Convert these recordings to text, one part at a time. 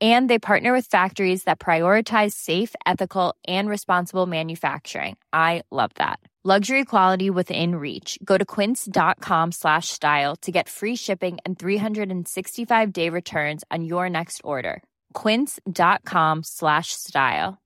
and they partner with factories that prioritize safe ethical and responsible manufacturing. I love that. Luxury quality within reach. Go to quince.com slash style to get free shipping and 365 day returns on your next order. quince.com slash style.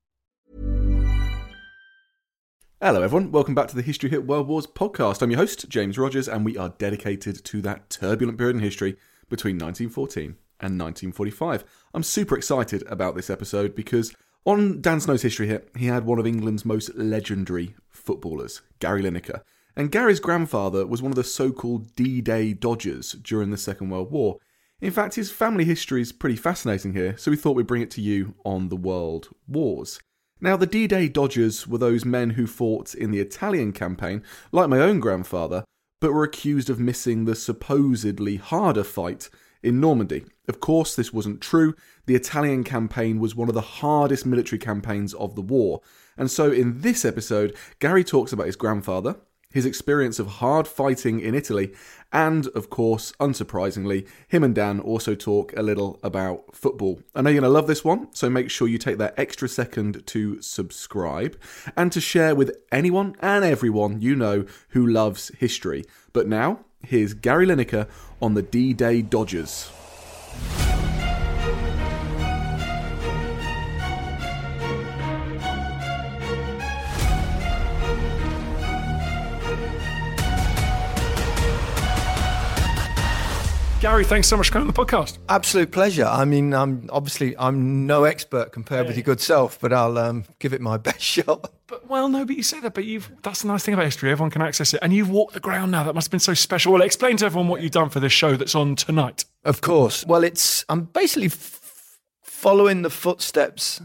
Hello, everyone. Welcome back to the History Hit World Wars podcast. I'm your host, James Rogers, and we are dedicated to that turbulent period in history between 1914 and 1945. I'm super excited about this episode because on Dan Snow's history hit, he had one of England's most legendary footballers, Gary Lineker. And Gary's grandfather was one of the so called D Day Dodgers during the Second World War. In fact, his family history is pretty fascinating here, so we thought we'd bring it to you on the World Wars. Now, the D Day Dodgers were those men who fought in the Italian campaign, like my own grandfather, but were accused of missing the supposedly harder fight in Normandy. Of course, this wasn't true. The Italian campaign was one of the hardest military campaigns of the war. And so, in this episode, Gary talks about his grandfather, his experience of hard fighting in Italy, and of course, unsurprisingly, him and Dan also talk a little about football. I know you're going to love this one, so make sure you take that extra second to subscribe and to share with anyone and everyone you know who loves history. But now, here's Gary Lineker on the D Day Dodgers. Gary, thanks so much for coming on the podcast. Absolute pleasure. I mean, I'm obviously I'm no expert compared with your good self, but I'll um, give it my best shot. But well, no, but you say that, but you've that's the nice thing about history. Everyone can access it, and you've walked the ground now. That must have been so special. Well, explain to everyone what you've done for this show that's on tonight. Of course. Well, it's I'm basically f- following the footsteps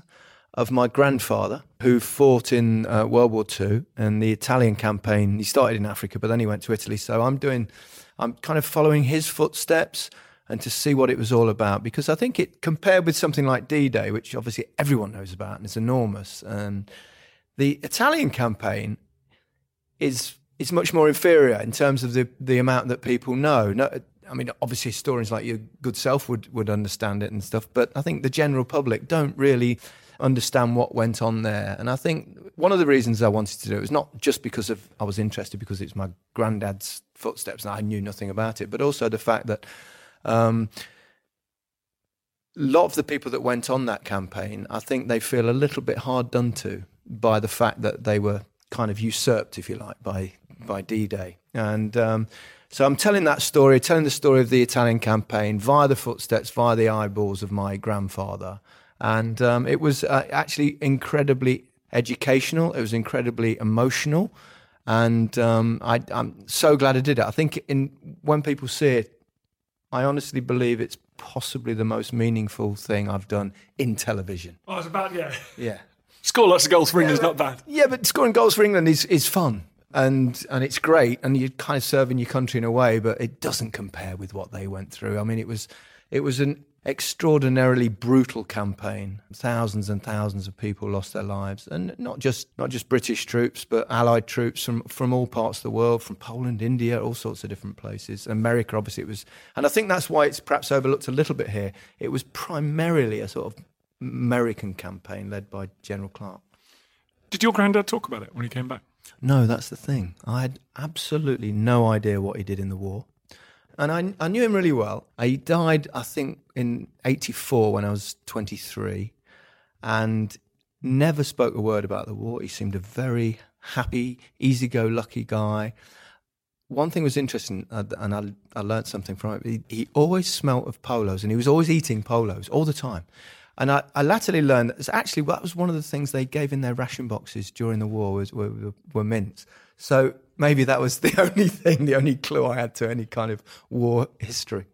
of my grandfather, who fought in uh, World War II and the Italian campaign. He started in Africa, but then he went to Italy. So I'm doing I'm kind of following his footsteps and to see what it was all about because I think it compared with something like D-Day, which obviously everyone knows about and is enormous, and the Italian campaign is is much more inferior in terms of the the amount that people know. No, I mean, obviously historians like your good self would would understand it and stuff, but I think the general public don't really understand what went on there. And I think one of the reasons I wanted to do it was not just because of I was interested because it's my granddad's footsteps and I knew nothing about it, but also the fact that um, a lot of the people that went on that campaign, I think they feel a little bit hard done to by the fact that they were kind of usurped, if you like, by by D-Day. And um, so I'm telling that story, telling the story of the Italian campaign via the footsteps, via the eyeballs of my grandfather. And um, it was uh, actually incredibly educational. It was incredibly emotional. And um, I, am so glad I did it. I think in, when people see it, I honestly believe it's possibly the most meaningful thing I've done in television. Oh, it's about, yeah. Yeah. Score lots of goals for England yeah, is not bad. Yeah, but scoring goals for England is, is fun and and it's great and you're kind of serving your country in a way but it doesn't compare with what they went through i mean it was it was an extraordinarily brutal campaign. Thousands and thousands of people lost their lives, and not just not just British troops, but Allied troops from from all parts of the world, from Poland, India, all sorts of different places. America, obviously, it was, and I think that's why it's perhaps overlooked a little bit here. It was primarily a sort of American campaign led by General Clark. Did your granddad talk about it when he came back? No, that's the thing. I had absolutely no idea what he did in the war and I, I knew him really well. He died, I think, in '84 when I was 23, and never spoke a word about the war. He seemed a very happy, easy-go-lucky guy. One thing was interesting, uh, and I, I learned something from it. He, he always smelt of polos, and he was always eating polos all the time. And I, I latterly learned that actually that was one of the things they gave in their ration boxes during the war was were, were mints. So maybe that was the only thing, the only clue I had to any kind of war history.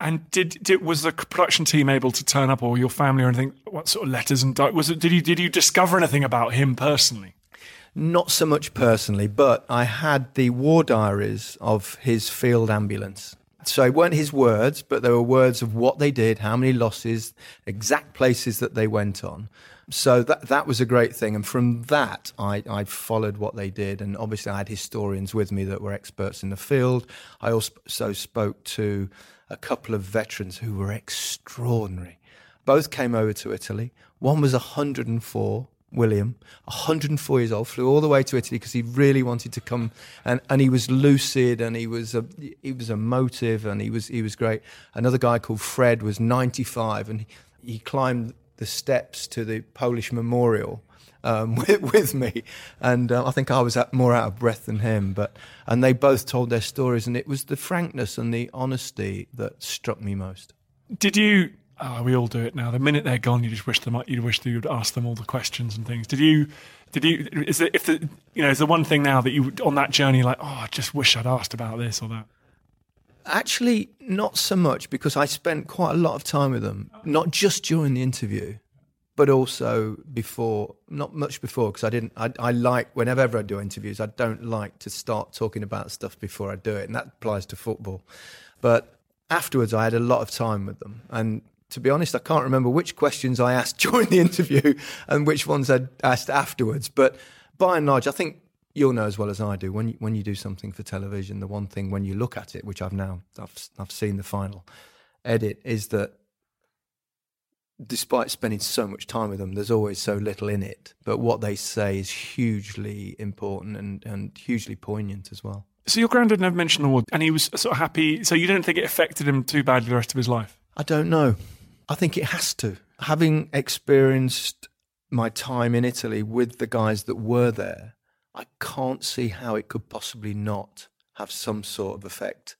And did, did was the production team able to turn up, or your family, or anything? What sort of letters and was it? Did you did you discover anything about him personally? Not so much personally, but I had the war diaries of his field ambulance. So it weren't his words, but there were words of what they did, how many losses, exact places that they went on. So that that was a great thing, and from that I, I followed what they did, and obviously I had historians with me that were experts in the field. I also spoke to a couple of veterans who were extraordinary. Both came over to Italy. One was 104, William, 104 years old, flew all the way to Italy because he really wanted to come, and, and he was lucid and he was a he was emotive and he was he was great. Another guy called Fred was 95 and he, he climbed the steps to the Polish memorial um, with, with, me, and uh, I think I was more out of breath than him. But and they both told their stories, and it was the frankness and the honesty that struck me most. Did you? Oh, we all do it now. The minute they're gone, you just wish them. You wish that you'd ask them all the questions and things. Did you? Did you? Is it if the you know is the one thing now that you on that journey like oh I just wish I'd asked about this or that. Actually, not so much because I spent quite a lot of time with them, not just during the interview, but also before, not much before, because I didn't. I, I like whenever I do interviews, I don't like to start talking about stuff before I do it, and that applies to football. But afterwards, I had a lot of time with them, and to be honest, I can't remember which questions I asked during the interview and which ones I asked afterwards. But by and large, I think you'll know as well as I do when you, when you do something for television. The one thing when you look at it, which I've now I've I've seen the final edit, is that despite spending so much time with them, there's always so little in it. But what they say is hugely important and, and hugely poignant as well. So your granddad never mentioned the war, and he was sort of happy. So you don't think it affected him too badly the rest of his life? I don't know. I think it has to. Having experienced my time in Italy with the guys that were there, I can't see how it could possibly not have some sort of effect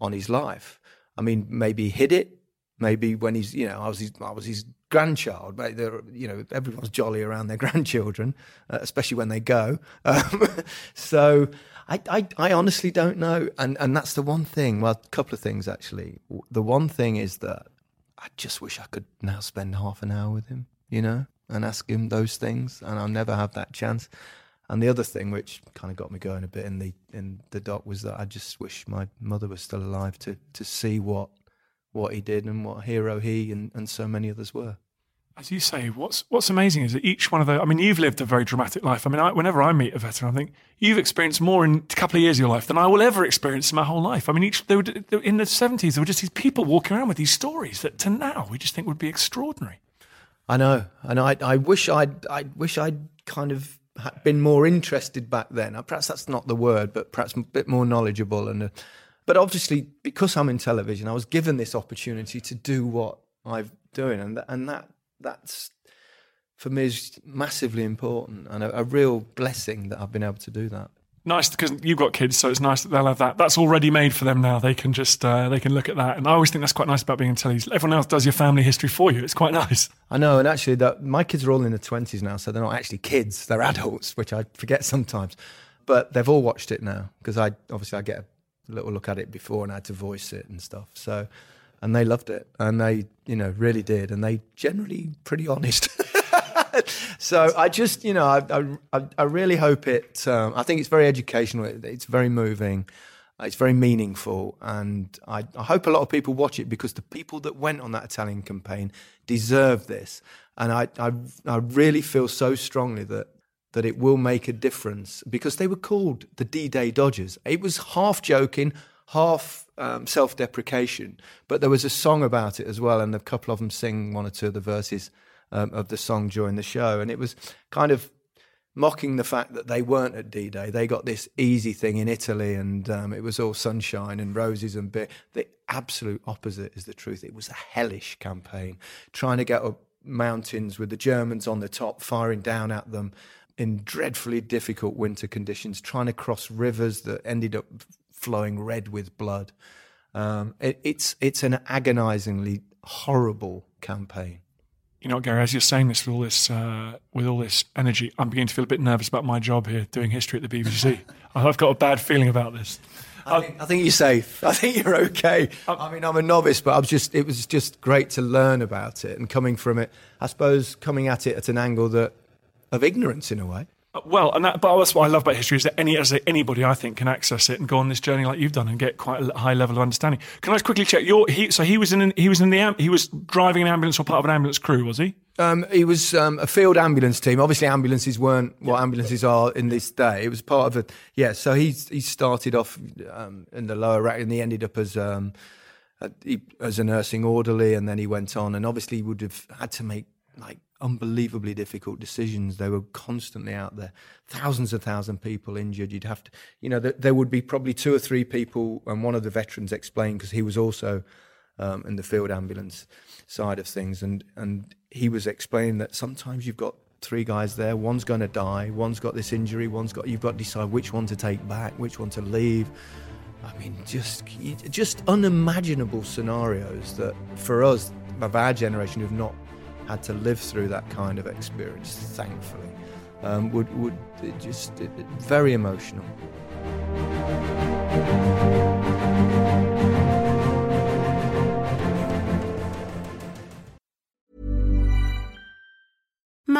on his life. I mean, maybe he hid it, maybe when he's you know I was his, I was his grandchild but you know everyone's jolly around their grandchildren uh, especially when they go. Um, so I, I, I honestly don't know and and that's the one thing well a couple of things actually. The one thing is that I just wish I could now spend half an hour with him you know and ask him those things and I'll never have that chance and the other thing which kind of got me going a bit in the in the doc was that I just wish my mother was still alive to to see what what he did and what a hero he and, and so many others were. As you say, what's what's amazing is that each one of those. I mean, you've lived a very dramatic life. I mean, I, whenever I meet a veteran, I think you've experienced more in a couple of years of your life than I will ever experience in my whole life. I mean, each they were, in the seventies, there were just these people walking around with these stories that to now we just think would be extraordinary. I know, and I I wish I'd I wish I'd kind of been more interested back then. Perhaps that's not the word, but perhaps a bit more knowledgeable and. Uh, but obviously, because I'm in television, I was given this opportunity to do what I'm doing, and and that that's for me is massively important and a, a real blessing that I've been able to do that nice because you've got kids, so it's nice that they'll have that. That's already made for them now. They can just uh, they can look at that, and I always think that's quite nice about being in telly. Everyone else does your family history for you. It's quite nice. I know, and actually, that my kids are all in their twenties now, so they're not actually kids; they're adults, which I forget sometimes. But they've all watched it now because I obviously I get a little look at it before and I had to voice it and stuff. So, and they loved it, and they, you know, really did, and they generally pretty honest. so I just, you know, I, I, I really hope it. Um, I think it's very educational. It's very moving. It's very meaningful, and I, I hope a lot of people watch it because the people that went on that Italian campaign deserve this. And I, I, I really feel so strongly that that it will make a difference because they were called the D Day Dodgers. It was half joking, half um, self deprecation, but there was a song about it as well, and a couple of them sing one or two of the verses um, of the song during the show. And it was kind of mocking the fact that they weren't at D Day. They got this easy thing in Italy, and um, it was all sunshine and roses and beer. The absolute opposite is the truth. It was a hellish campaign, trying to get up mountains with the Germans on the top firing down at them in dreadfully difficult winter conditions, trying to cross rivers that ended up flowing red with blood. Um, it, it's it's an agonizingly horrible campaign. You know, Gary, as you're saying this with all this uh, with all this energy, I'm beginning to feel a bit nervous about my job here doing history at the BBC. I've got a bad feeling about this. I think, I think, you're safe. I think you're okay. I mean, I'm a novice, but I was just it was just great to learn about it and coming from it. I suppose coming at it at an angle that of ignorance in a way. Well, and that, but that's what I love about history is that any as anybody I think can access it and go on this journey like you've done and get quite a high level of understanding. Can I just quickly check? Your he, so he was in an, he was in the he was driving an ambulance or part of an ambulance crew, was he? Um, he was um, a field ambulance team. Obviously, ambulances weren't what yeah. ambulances are in this day. It was part of a yeah. So he he started off um, in the lower rank and he ended up as um, a, he, as a nursing orderly, and then he went on and obviously would have had to make like unbelievably difficult decisions. They were constantly out there, thousands of thousand people injured. You'd have to, you know, there would be probably two or three people, and one of the veterans explained because he was also um, in the field ambulance side of things, and and he was explaining that sometimes you've got three guys there, one's going to die, one's got this injury, one's got you've got to decide which one to take back, which one to leave. I mean, just just unimaginable scenarios that for us of our generation who've not had to live through that kind of experience, thankfully, um, would, would it just it, very emotional.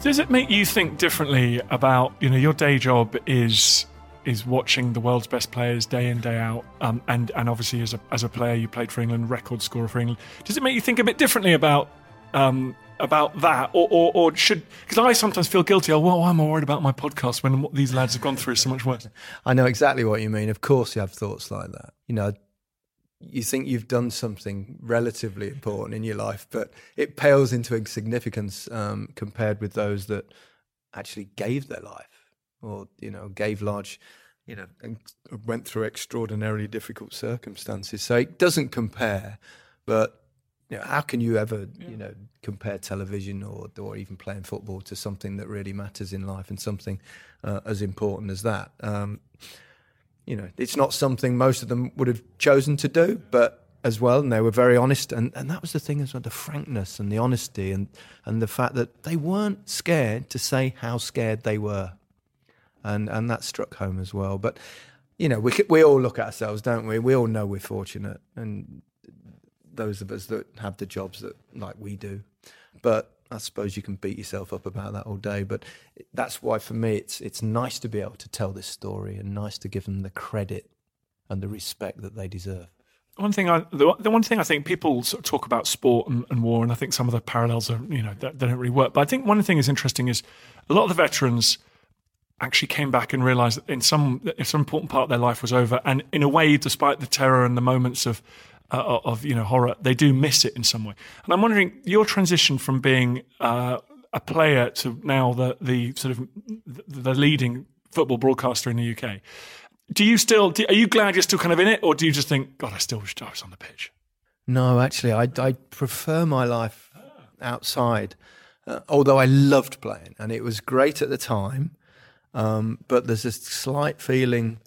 Does it make you think differently about you know your day job is is watching the world's best players day in day out, um, and and obviously as a as a player you played for England, record scorer for England. Does it make you think a bit differently about um, about that, or or, or should because I sometimes feel guilty. Oh, well, I'm worried about my podcast when what these lads have gone through is so much worse. I know exactly what you mean. Of course, you have thoughts like that. You know, you think you've done something relatively important in your life, but it pales into insignificance um, compared with those that actually gave their life or you know gave large, you know, and went through extraordinarily difficult circumstances. So it doesn't compare, but. You know, how can you ever, yeah. you know, compare television or or even playing football to something that really matters in life and something uh, as important as that? Um, you know, it's not something most of them would have chosen to do, but as well, and they were very honest, and, and that was the thing as well, the frankness and the honesty, and and the fact that they weren't scared to say how scared they were, and and that struck home as well. But you know, we we all look at ourselves, don't we? We all know we're fortunate, and those of us that have the jobs that like we do, but I suppose you can beat yourself up about that all day, but that's why for me it's it's nice to be able to tell this story and nice to give them the credit and the respect that they deserve. One thing I, the, one thing I think people sort of talk about sport and, and war, and I think some of the parallels are, you know, that, they don't really work. But I think one thing is interesting is a lot of the veterans actually came back and realized that in some, if some important part of their life was over, and in a way, despite the terror and the moments of, uh, of you know horror, they do miss it in some way. And I'm wondering your transition from being uh, a player to now the the sort of the leading football broadcaster in the UK do you still? Do, are you glad you're still kind of in it, or do you just think, God, I still wish I was on the pitch? No, actually, I, I prefer my life outside. Uh, although I loved playing, and it was great at the time, um, but there's this slight feeling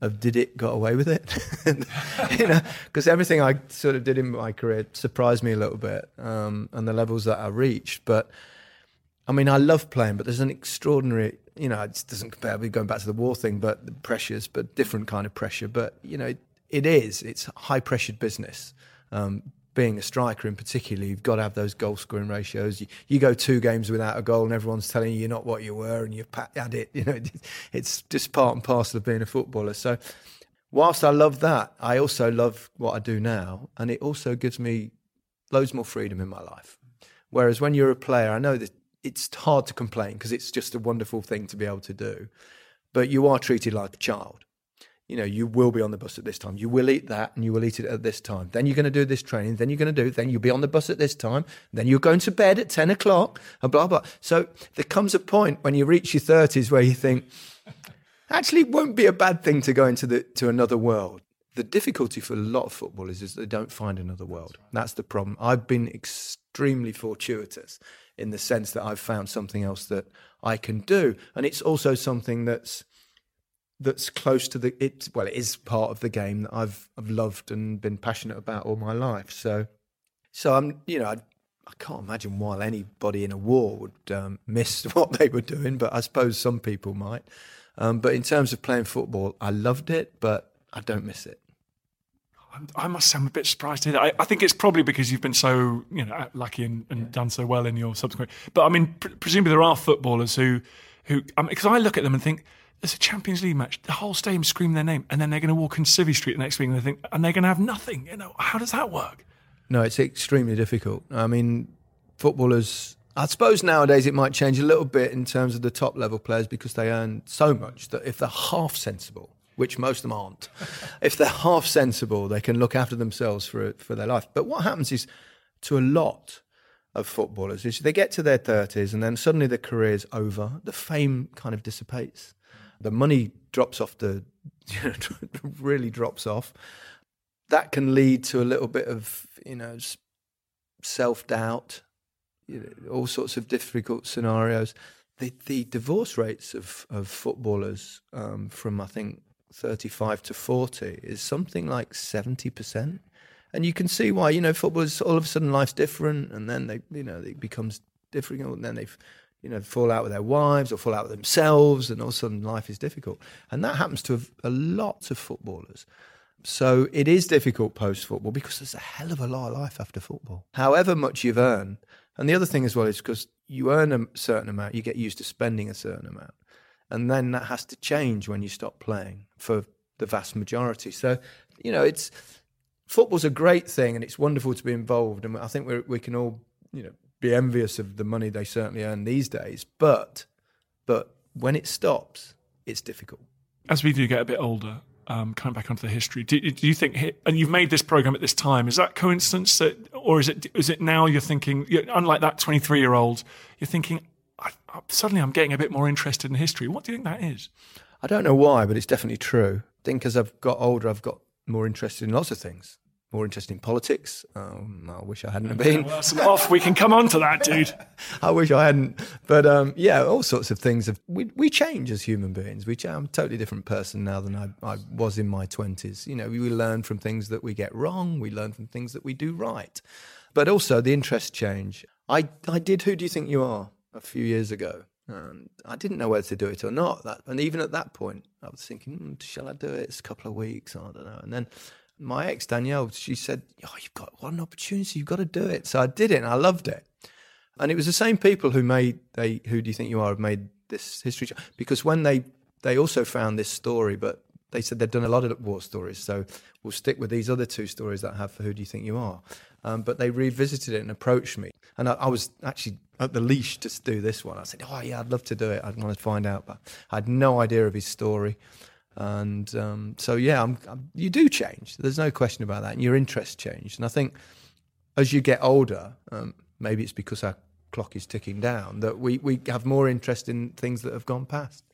of did it got away with it? you know, because everything I sort of did in my career surprised me a little bit, um, and the levels that I reached. But I mean, I love playing, but there's an extraordinary you know, it doesn't compare with going back to the war thing, but the pressures, but different kind of pressure. But, you know, it, it is, it's high pressured business. Um, being a striker in particular, you've got to have those goal scoring ratios. You, you, go two games without a goal, and everyone's telling you you're not what you were, and you've had it. You know, it's just part and parcel of being a footballer. So, whilst I love that, I also love what I do now, and it also gives me loads more freedom in my life. Whereas when you're a player, I know that it's hard to complain because it's just a wonderful thing to be able to do. But you are treated like a child. You know, you will be on the bus at this time. You will eat that and you will eat it at this time. Then you're going to do this training. Then you're going to do, then you'll be on the bus at this time. Then you're going to bed at 10 o'clock and blah, blah. So there comes a point when you reach your 30s where you think, actually, it won't be a bad thing to go into the, to another world. The difficulty for a lot of footballers is they don't find another world. That's the problem. I've been extremely fortuitous in the sense that I've found something else that I can do, and it's also something that's that's close to the it. Well, it is part of the game that I've I've loved and been passionate about all my life. So, so I'm you know I, I can't imagine why anybody in a war would um, miss what they were doing, but I suppose some people might. Um, but in terms of playing football, I loved it, but I don't miss it. I must say I'm a bit surprised to hear that. I, I, think it's probably because you've been so you know lucky and, and yeah. done so well in your subsequent. But I mean, pr- presumably there are footballers who who because I, mean, I, look at them and think there's a Champions League match, the whole stadium scream their name, and then they're going to walk in Civvy Street the next week and they think and they're going to have nothing. You know, how does that work? No, it's extremely difficult. I mean, footballers. I suppose nowadays it might change a little bit in terms of the top level players because they earn so much that if they're half sensible, which most of them aren't. if they're half sensible, they can look after themselves for for their life. But what happens is, to a lot of footballers, is they get to their thirties and then suddenly their career's over. The fame kind of dissipates. The money drops off the, you know, really drops off. That can lead to a little bit of you know self doubt, you know, all sorts of difficult scenarios. The, the divorce rates of, of footballers um, from I think 35 to 40 is something like 70%. And you can see why, you know, footballers, all of a sudden life's different and then they, you know, it becomes different and then they, you know, fall out with their wives or fall out with themselves and all of a sudden life is difficult. And that happens to a, lot of footballers. So it is difficult post football because there's a hell of a lot of life after football. However much you've earned. And the other thing as well is because you earn a certain amount, you get used to spending a certain amount and then that has to change when you stop playing for the vast majority. So, you know, it's football's a great thing, and it's wonderful to be involved, and I think we we can all, you know, be envious of the money they certainly earn these days. But, but when it stops, it's difficult. As we do get a bit older, um, coming back onto the history, do, do, you think, and you've made this program at this time, is that coincidence that, or is it is it now you're thinking, unlike that 23 year old, you're thinking, I, I, suddenly I'm getting a bit more interested in history. What do you think that is? I don't know why, but it's definitely true. I think as I've got older, I've got more interested in lots of things. More interested in politics. Um, I wish I hadn't been. Off. We can come on to that, dude. I wish I hadn't. But um, yeah, all sorts of things. Have, we, we change as human beings. We. I'm a totally different person now than I, I was in my 20s. You know, we, we learn from things that we get wrong. We learn from things that we do right. But also the interests change. I, I did Who Do You Think You Are? a few years ago. And I didn't know whether to do it or not. That, and even at that point, I was thinking, mm, shall I do it? It's a couple of weeks. I don't know. And then my ex, Danielle, she said, oh, you've got one opportunity. You've got to do it. So I did it and I loved it. And it was the same people who made, they, who do you think you are, have made this history. Because when they, they also found this story, but they said they'd done a lot of war stories, so we'll stick with these other two stories that I have for Who Do You Think You Are? Um, but they revisited it and approached me. And I, I, was actually at the leash to do this one. I said, Oh, yeah, I'd love to do it. I'd want to find out. But I had no idea of his story. And um, so, yeah, I'm, I'm, you do change. There's no question about that. And your interests change. And I think as you get older, um, maybe it's because our clock is ticking down, that we, we have more interest in things that have gone past.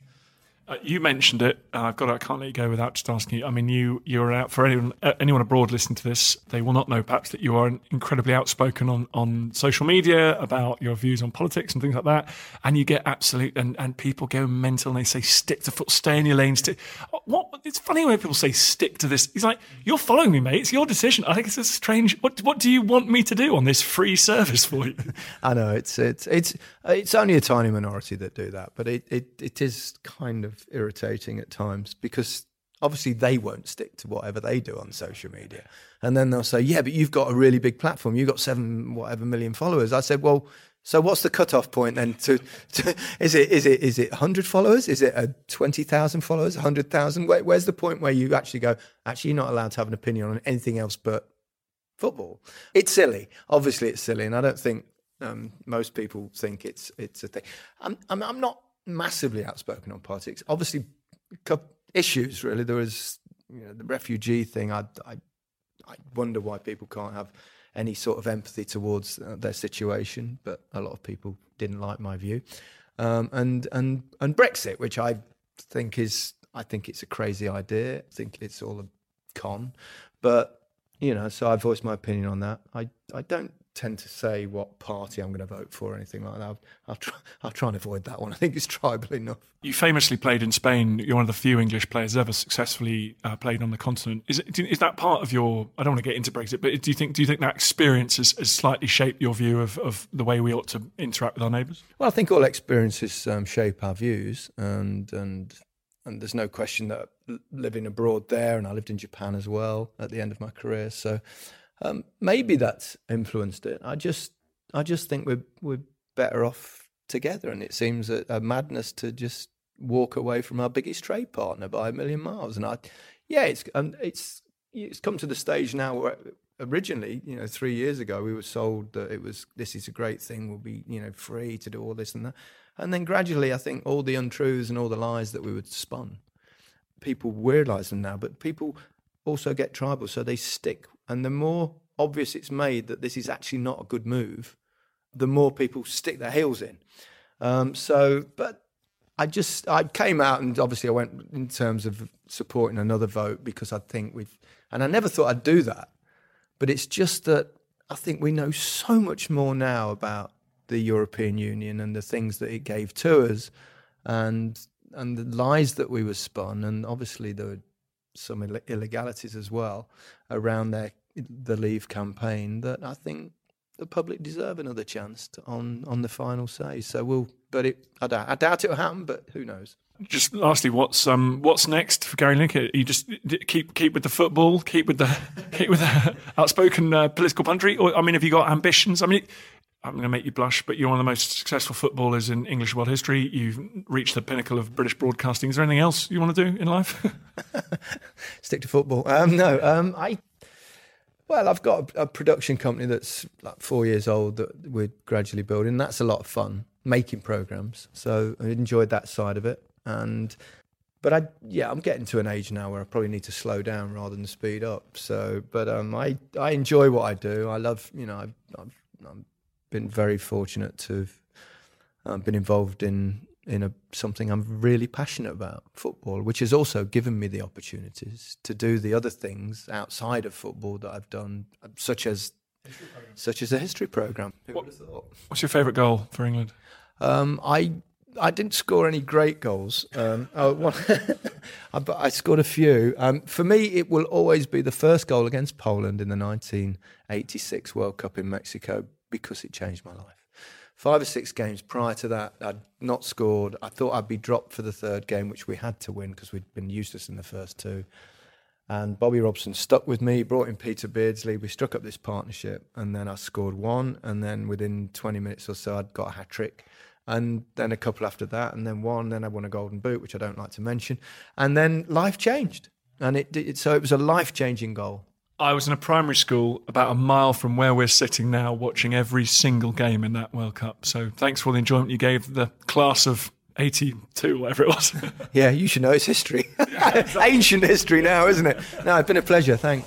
Uh, you mentioned it. Uh, I've got. To, I can't let you go without just asking you. I mean, you you're out for anyone uh, anyone abroad listening to this. They will not know perhaps that you are incredibly outspoken on on social media about your views on politics and things like that. And you get absolute and, and people go mental and they say stick to foot, stay in your lane. Stick. Uh, what? It's funny when people say stick to this. He's like, you're following me, mate. It's your decision. I think it's a strange. What what do you want me to do on this free service for you? I know it's it's it's it's only a tiny minority that do that, but it it, it is kind of irritating at times because obviously they won't stick to whatever they do on social media. And then they'll say, yeah, but you've got a really big platform. You've got seven, whatever million followers. I said, well, so what's the cutoff point then? To, to is it is it is it hundred followers? Is it a twenty thousand followers? hundred thousand? Where, where's the point where you actually go? Actually, you're not allowed to have an opinion on anything else but football. It's silly. Obviously, it's silly, and I don't think um, most people think it's it's a thing. I'm, I'm I'm not massively outspoken on politics. Obviously, issues really. There was you know, the refugee thing. I, I I wonder why people can't have any sort of empathy towards uh, their situation, but a lot of people didn't like my view. Um, and and and Brexit, which I think is I think it's a crazy idea. I think it's all a con, but you know, so I voiced my opinion on that. I I don't tend to say what party I'm going to vote for or anything like that. I'll, I'll, try, I'll try and avoid that one. I think it's tribal enough. You famously played in Spain. You're one of the few English players ever successfully uh, played on the continent. Is, it, is that part of your? I don't want to get into Brexit, but do you think do you think that experience has, has slightly shaped your view of, of the way we ought to interact with our neighbours? Well, I think all experiences um, shape our views, and and and there's no question that living abroad there, and I lived in Japan as well at the end of my career, so um, maybe that's influenced it. I just, I just think we're we're better off together, and it seems a, a madness to just walk away from our biggest trade partner by a million miles. And I, yeah, it's um, it's it's come to the stage now where originally, you know, three years ago, we were sold that it was this is a great thing. We'll be you know free to do all this and that, and then gradually, I think all the untruths and all the lies that we were spun, people realise them now. But people also get tribal, so they stick and the more obvious it's made that this is actually not a good move, the more people stick their heels in. Um, so, but I just I came out and obviously I went in terms of supporting another vote because I think we've and I never thought I'd do that, but it's just that I think we know so much more now about the European Union and the things that it gave to us, and and the lies that we were spun, and obviously were some Ill- illegalities as well around their the Leave campaign that I think the public deserve another chance to, on on the final say. So we'll, but it, I doubt, I doubt it will happen, but who knows. Just lastly, what's um what's next for Gary Lineker? You just keep keep with the football, keep with the keep with the outspoken uh, political punditry, or I mean, have you got ambitions? I mean. I'm going to make you blush, but you're one of the most successful footballers in English world history. You've reached the pinnacle of British broadcasting. Is there anything else you want to do in life? Stick to football. Um, no, um, I. Well, I've got a, a, production company that's like four years old that we're gradually building. That's a lot of fun making programs. So I enjoyed that side of it, and but I yeah I'm getting to an age now where I probably need to slow down rather than speed up. So, but um, I I enjoy what I do. I love you know I've, I've, I've been very fortunate to have uh, been involved in in a, something I'm really passionate about, football, which has also given me the opportunities to do the other things outside of football that I've done, such as such as a history program. What, what's your favourite goal for England? Um, I I didn't score any great goals. Um, oh, well, but I scored a few. Um, for me, it will always be the first goal against Poland in the 1986 World Cup in Mexico because it changed my life. Five or six games prior to that, I'd not scored. I thought I'd be dropped for the third game, which we had to win because we'd been useless in the first two. And Bobby Robson stuck with me, brought in Peter Beardsley. We struck up this partnership, and then I scored one. And then within 20 minutes or so, I'd got a hat trick. and then a couple after that, and then one. Then I won a golden boot, which I don't like to mention, and then life changed, and it, it so it was a life changing goal. I was in a primary school about a mile from where we're sitting now, watching every single game in that World Cup. So thanks for all the enjoyment you gave the class of 82, whatever it was. yeah, you should know it's history. Ancient history now, isn't it? No, it's been a pleasure. Thanks.